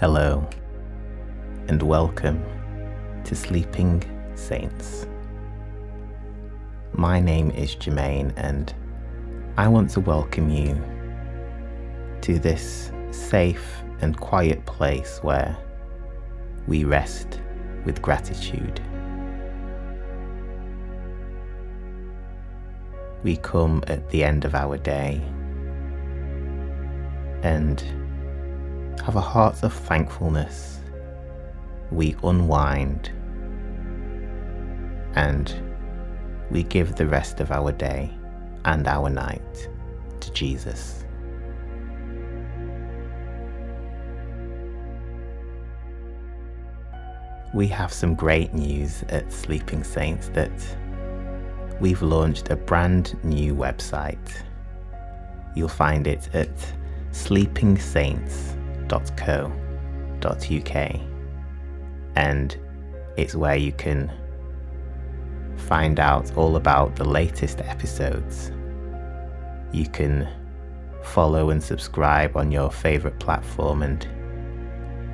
Hello, and welcome to Sleeping Saints. My name is Jermaine, and I want to welcome you to this safe and quiet place where we rest with gratitude. We come at the end of our day and have a heart of thankfulness. We unwind and we give the rest of our day and our night to Jesus. We have some great news at Sleeping Saints that we've launched a brand new website. You'll find it at sleepingsaints.co.uk and it's where you can find out all about the latest episodes. You can follow and subscribe on your favourite platform and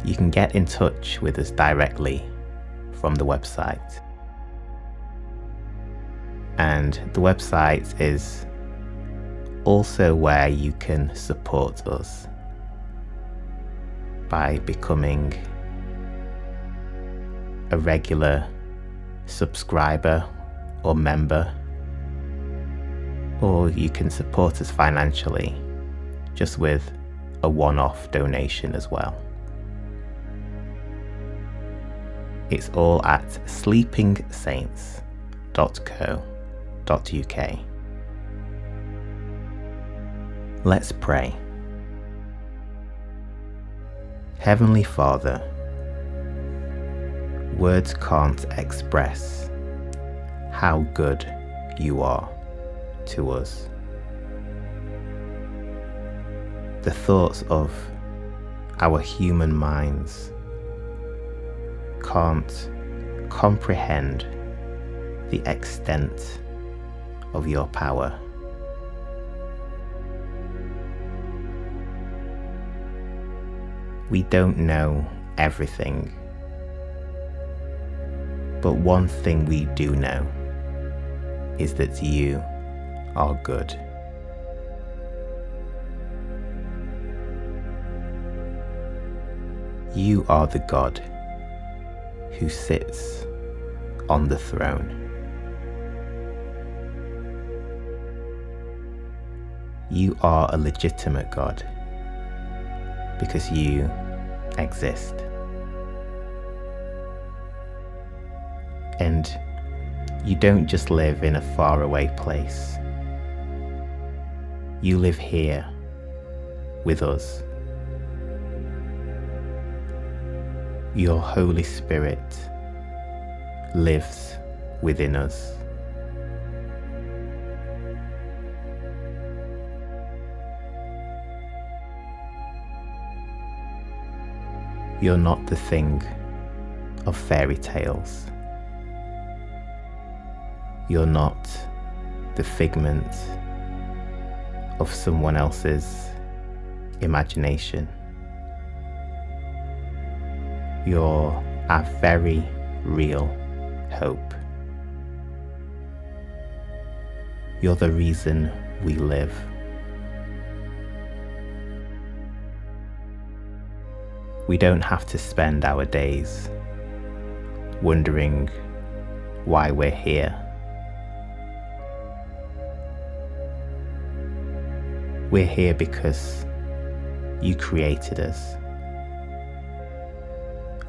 you can get in touch with us directly from the website. And the website is also where you can support us by becoming a regular subscriber or member, or you can support us financially just with a one off donation as well. It's all at sleepingsaints.co.uk. Let's pray. Heavenly Father, words can't express how good you are to us. The thoughts of our human minds can't comprehend the extent of your power. We don't know everything, but one thing we do know is that you are good. You are the God who sits on the throne. You are a legitimate God because you exist. And you don't just live in a faraway place. You live here with us. Your Holy Spirit lives within us. You're not the thing of fairy tales. You're not the figment of someone else's imagination. You're a very real hope. You're the reason we live. We don't have to spend our days wondering why we're here. We're here because you created us.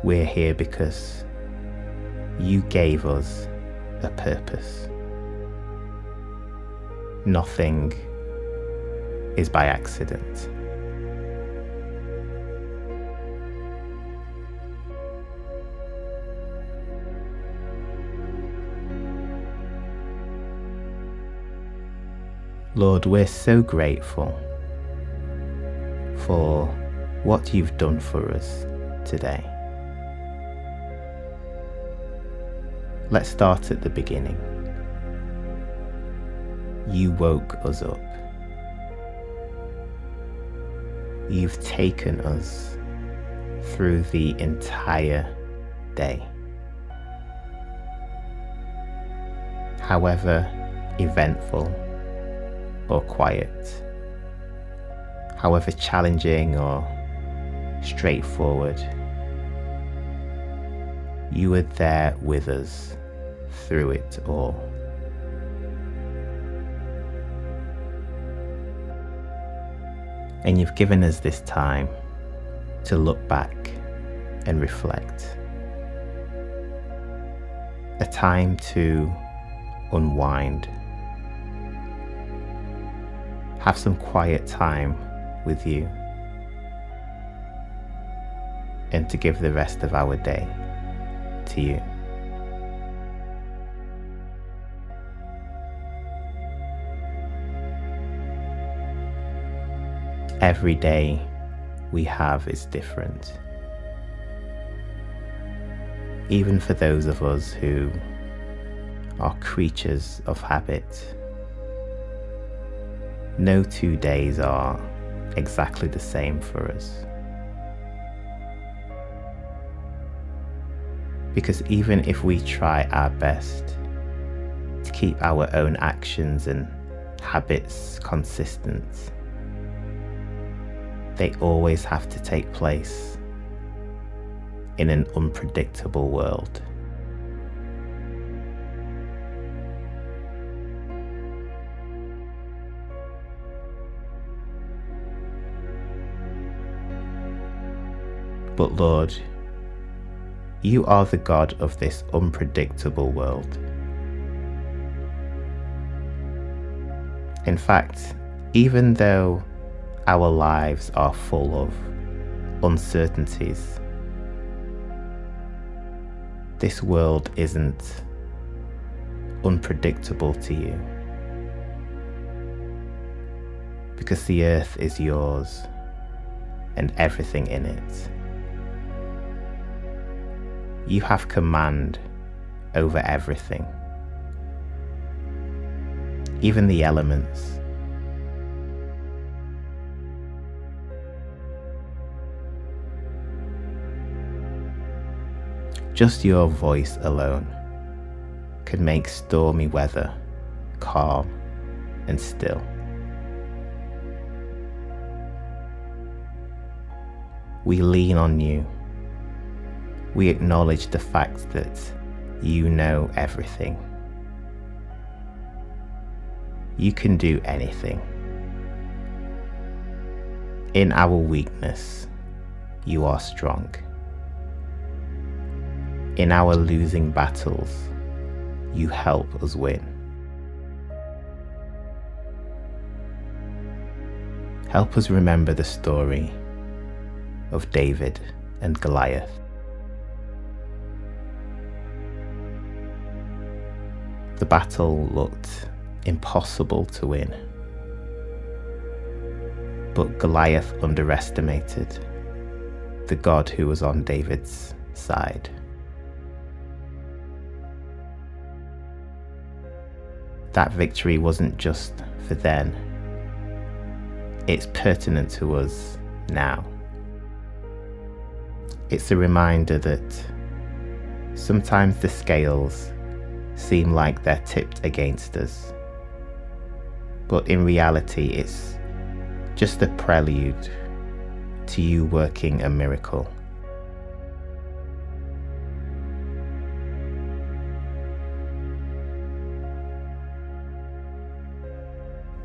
We're here because you gave us a purpose. Nothing is by accident. Lord, we're so grateful for what you've done for us today. Let's start at the beginning. You woke us up. You've taken us through the entire day. However eventful or quiet, however challenging or straightforward, you were there with us through it all. And you've given us this time to look back and reflect. A time to unwind. Have some quiet time with you. And to give the rest of our day to you. Every day we have is different. Even for those of us who are creatures of habit. No two days are exactly the same for us. Because even if we try our best to keep our own actions and habits consistent, they always have to take place in an unpredictable world. But Lord, you are the God of this unpredictable world. In fact, even though our lives are full of uncertainties, this world isn't unpredictable to you. Because the earth is yours and everything in it. You have command over everything, even the elements. Just your voice alone can make stormy weather calm and still. We lean on you we acknowledge the fact that you know everything. You can do anything. In our weakness, you are strong. In our losing battles, you help us win. Help us remember the story of David and Goliath. The battle looked impossible to win. But Goliath underestimated the God who was on David's side. That victory wasn't just for then, it's pertinent to us now. It's a reminder that sometimes the scales seem like they're tipped against us. But in reality, it's just a prelude to you working a miracle.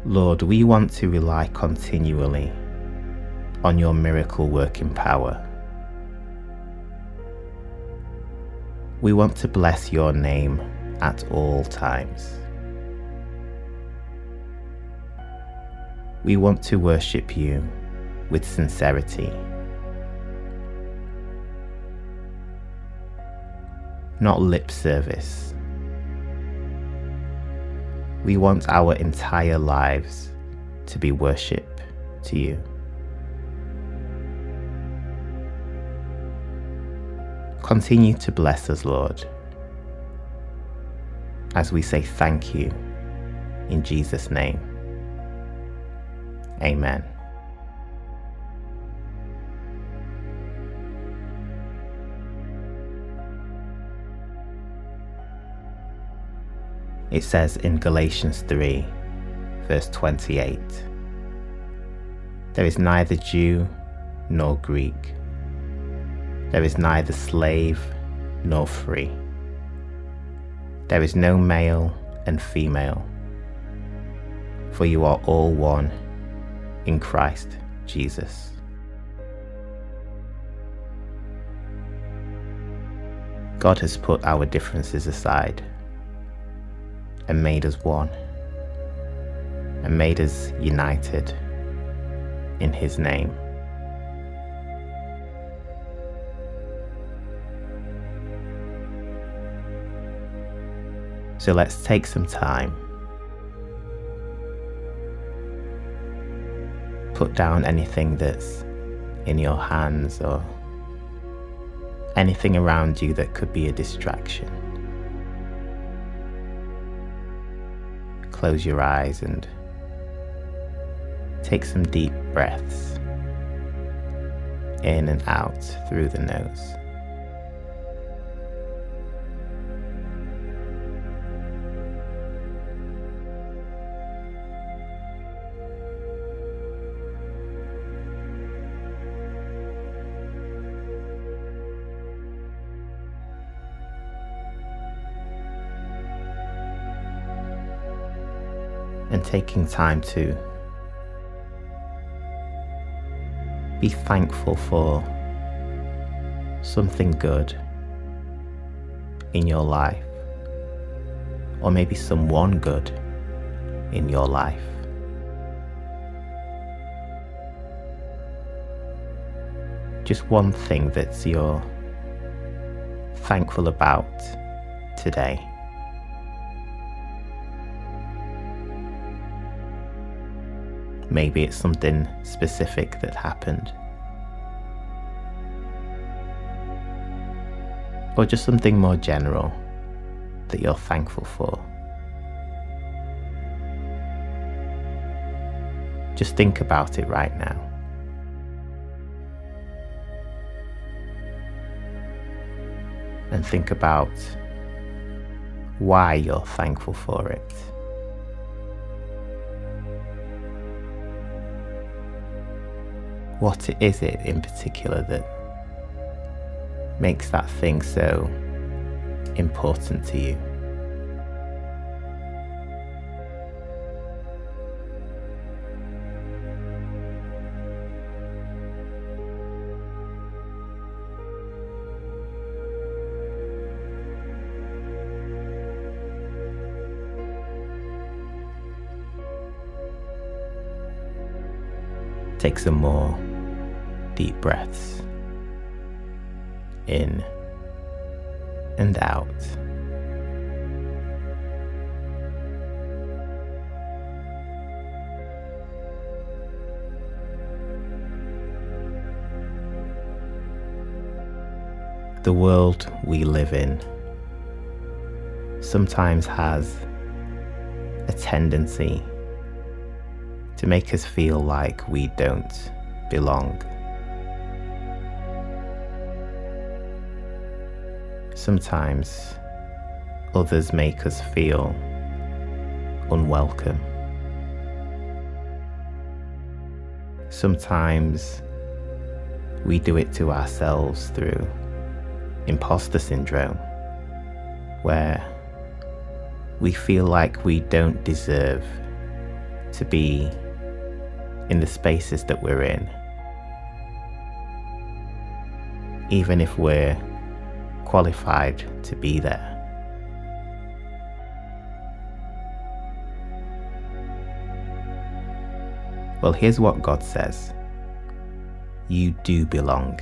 Lord, we want to rely continually on your miracle working power. We want to bless your name at all times. We want to worship you with sincerity. Not lip service. We want our entire lives to be worship to you. Continue to bless us, Lord as we say thank you in Jesus' name. Amen. It says in Galatians 3, verse 28 There is neither Jew nor Greek, there is neither slave nor free there is no male and female, for you are all one in Christ Jesus. God has put our differences aside and made us one and made us united in His name. So let's take some time. Put down anything that's in your hands or anything around you that could be a distraction. Close your eyes and take some deep breaths in and out through the nose. Taking time to be thankful for something good in your life, or maybe someone good in your life. Just one thing that you're thankful about today. Maybe it's something specific that happened. Or just something more general that you're thankful for. Just think about it right now. And think about why you're thankful for it. What is it in particular that makes that thing so important to you? Take some more deep breaths in and out. The world we live in sometimes has a tendency to make us feel like we don't belong. Sometimes others make us feel unwelcome. Sometimes we do it to ourselves through imposter syndrome, where we feel like we don't deserve to be in the spaces that we're in, even if we're qualified to be there. Well, here's what God says You do belong,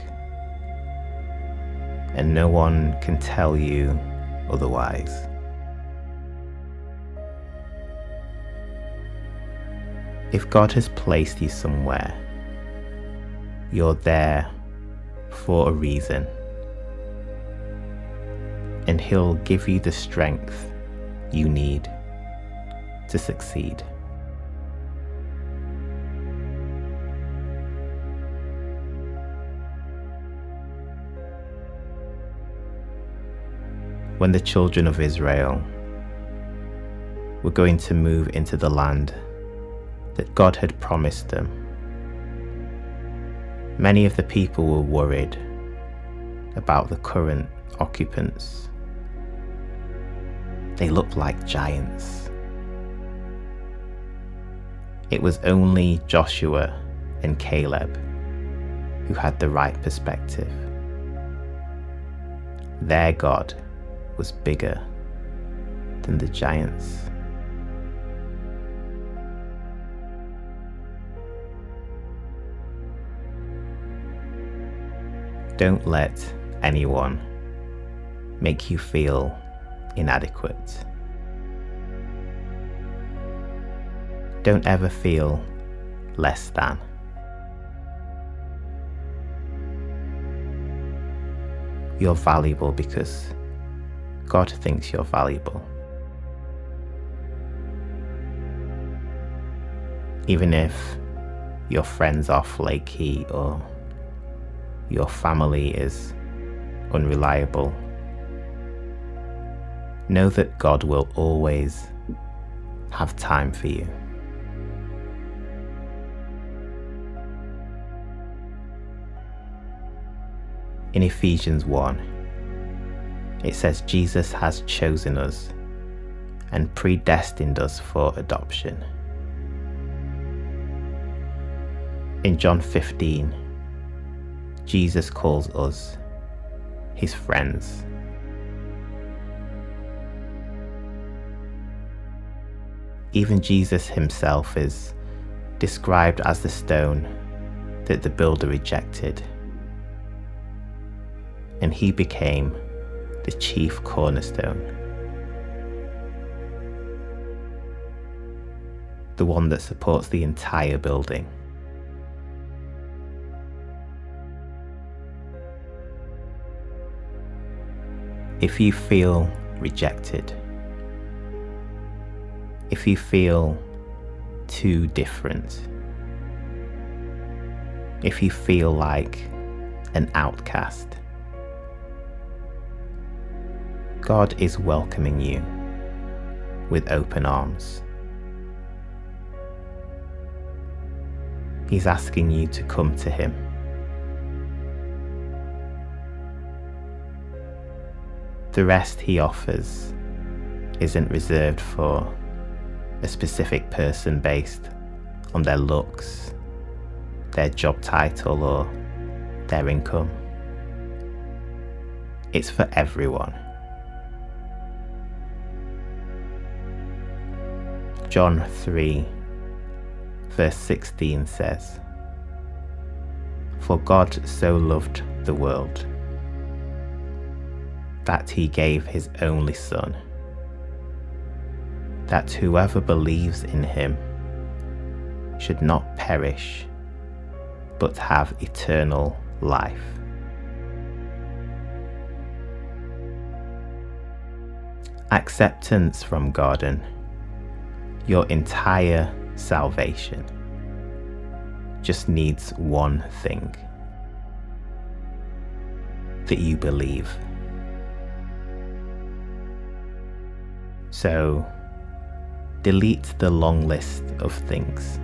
and no one can tell you otherwise. If God has placed you somewhere, you're there for a reason and He'll give you the strength you need to succeed. When the children of Israel were going to move into the land that God had promised them. Many of the people were worried about the current occupants. They looked like giants. It was only Joshua and Caleb who had the right perspective. Their God was bigger than the giants. Don't let anyone make you feel inadequate. Don't ever feel less than. You're valuable because God thinks you're valuable. Even if your friends are flaky or your family is unreliable, know that God will always have time for you. in Ephesians 1, it says Jesus has chosen us and predestined us for adoption. In John 15, Jesus calls us his friends. Even Jesus himself is described as the stone that the builder rejected and he became the chief cornerstone. The one that supports the entire building. If you feel rejected, if you feel too different, if you feel like an outcast, God is welcoming you with open arms. He's asking you to come to Him. The rest He offers isn't reserved for a specific person based on their looks, their job title, or their income. It's for everyone. John 3, verse 16 says, For God so loved the world that he gave his only Son, that whoever believes in him should not perish, but have eternal life. Acceptance from God and your entire salvation just needs one thing that you believe. So, delete the long list of things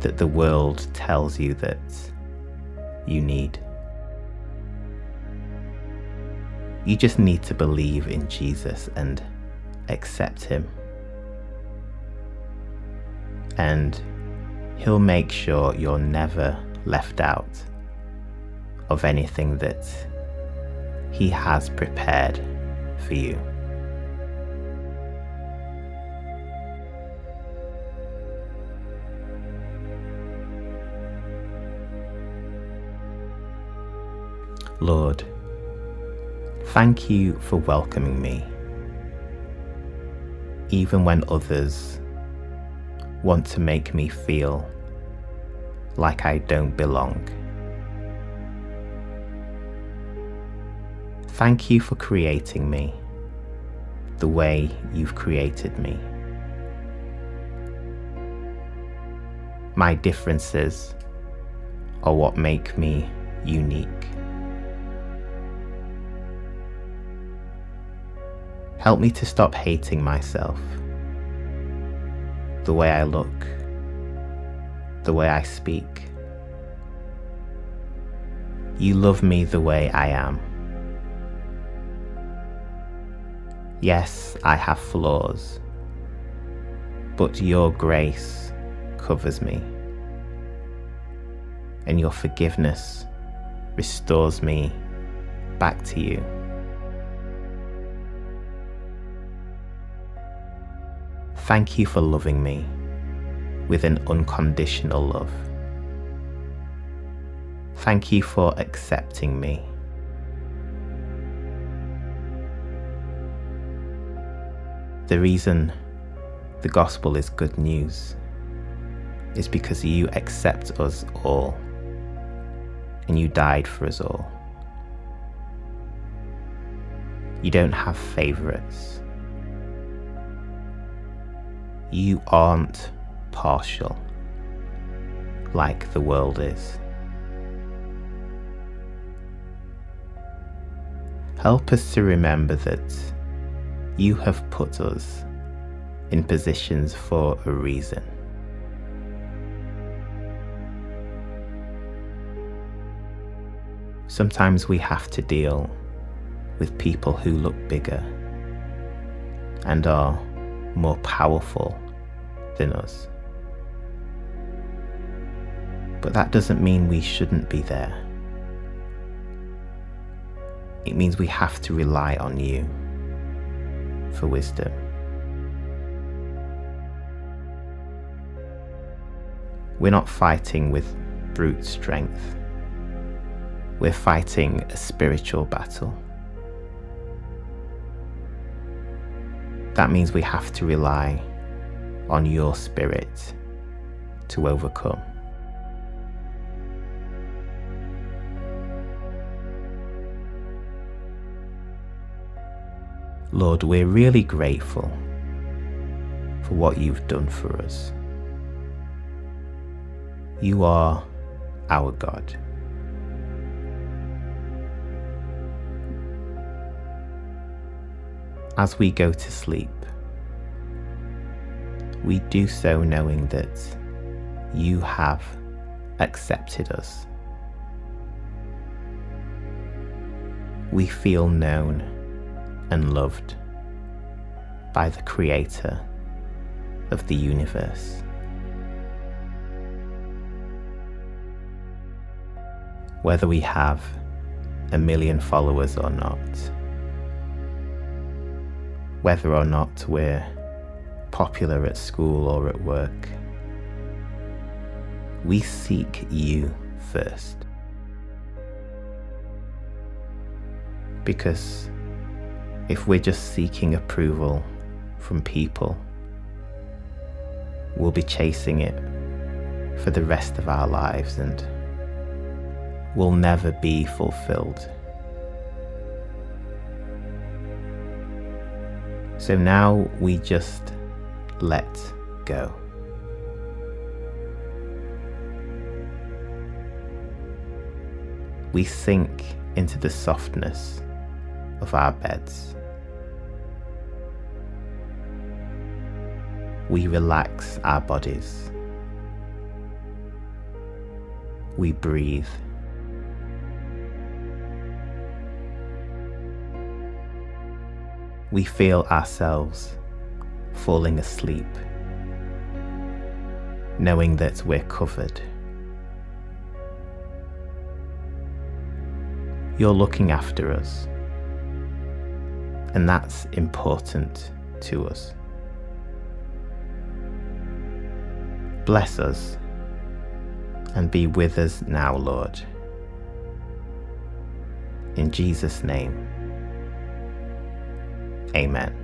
that the world tells you that you need. You just need to believe in Jesus and accept Him and He'll make sure you're never left out of anything that He has prepared for you. Lord, thank you for welcoming me, even when others want to make me feel like I don't belong. Thank you for creating me the way you've created me. My differences are what make me unique. Help me to stop hating myself, the way I look, the way I speak. You love me the way I am. Yes, I have flaws, but your grace covers me, and your forgiveness restores me back to you. Thank you for loving me with an unconditional love. Thank you for accepting me. The reason the gospel is good news is because you accept us all and you died for us all. You don't have favourites. You aren't partial like the world is. Help us to remember that you have put us in positions for a reason. Sometimes we have to deal with people who look bigger and are more powerful than us. But that doesn't mean we shouldn't be there. It means we have to rely on you for wisdom. We're not fighting with brute strength. We're fighting a spiritual battle. That means we have to rely on your spirit to overcome. Lord, we're really grateful for what you've done for us. You are our God. As we go to sleep, we do so knowing that you have accepted us. We feel known and loved by the Creator of the universe. Whether we have a million followers or not, whether or not we're popular at school or at work. We seek you first. Because if we're just seeking approval from people, we'll be chasing it for the rest of our lives and we'll never be fulfilled. So now we just let go. We sink into the softness of our beds. We relax our bodies. We breathe. we feel ourselves falling asleep, knowing that we're covered. You're looking after us, and that's important to us. Bless us and be with us now, Lord. In Jesus' name. Amen.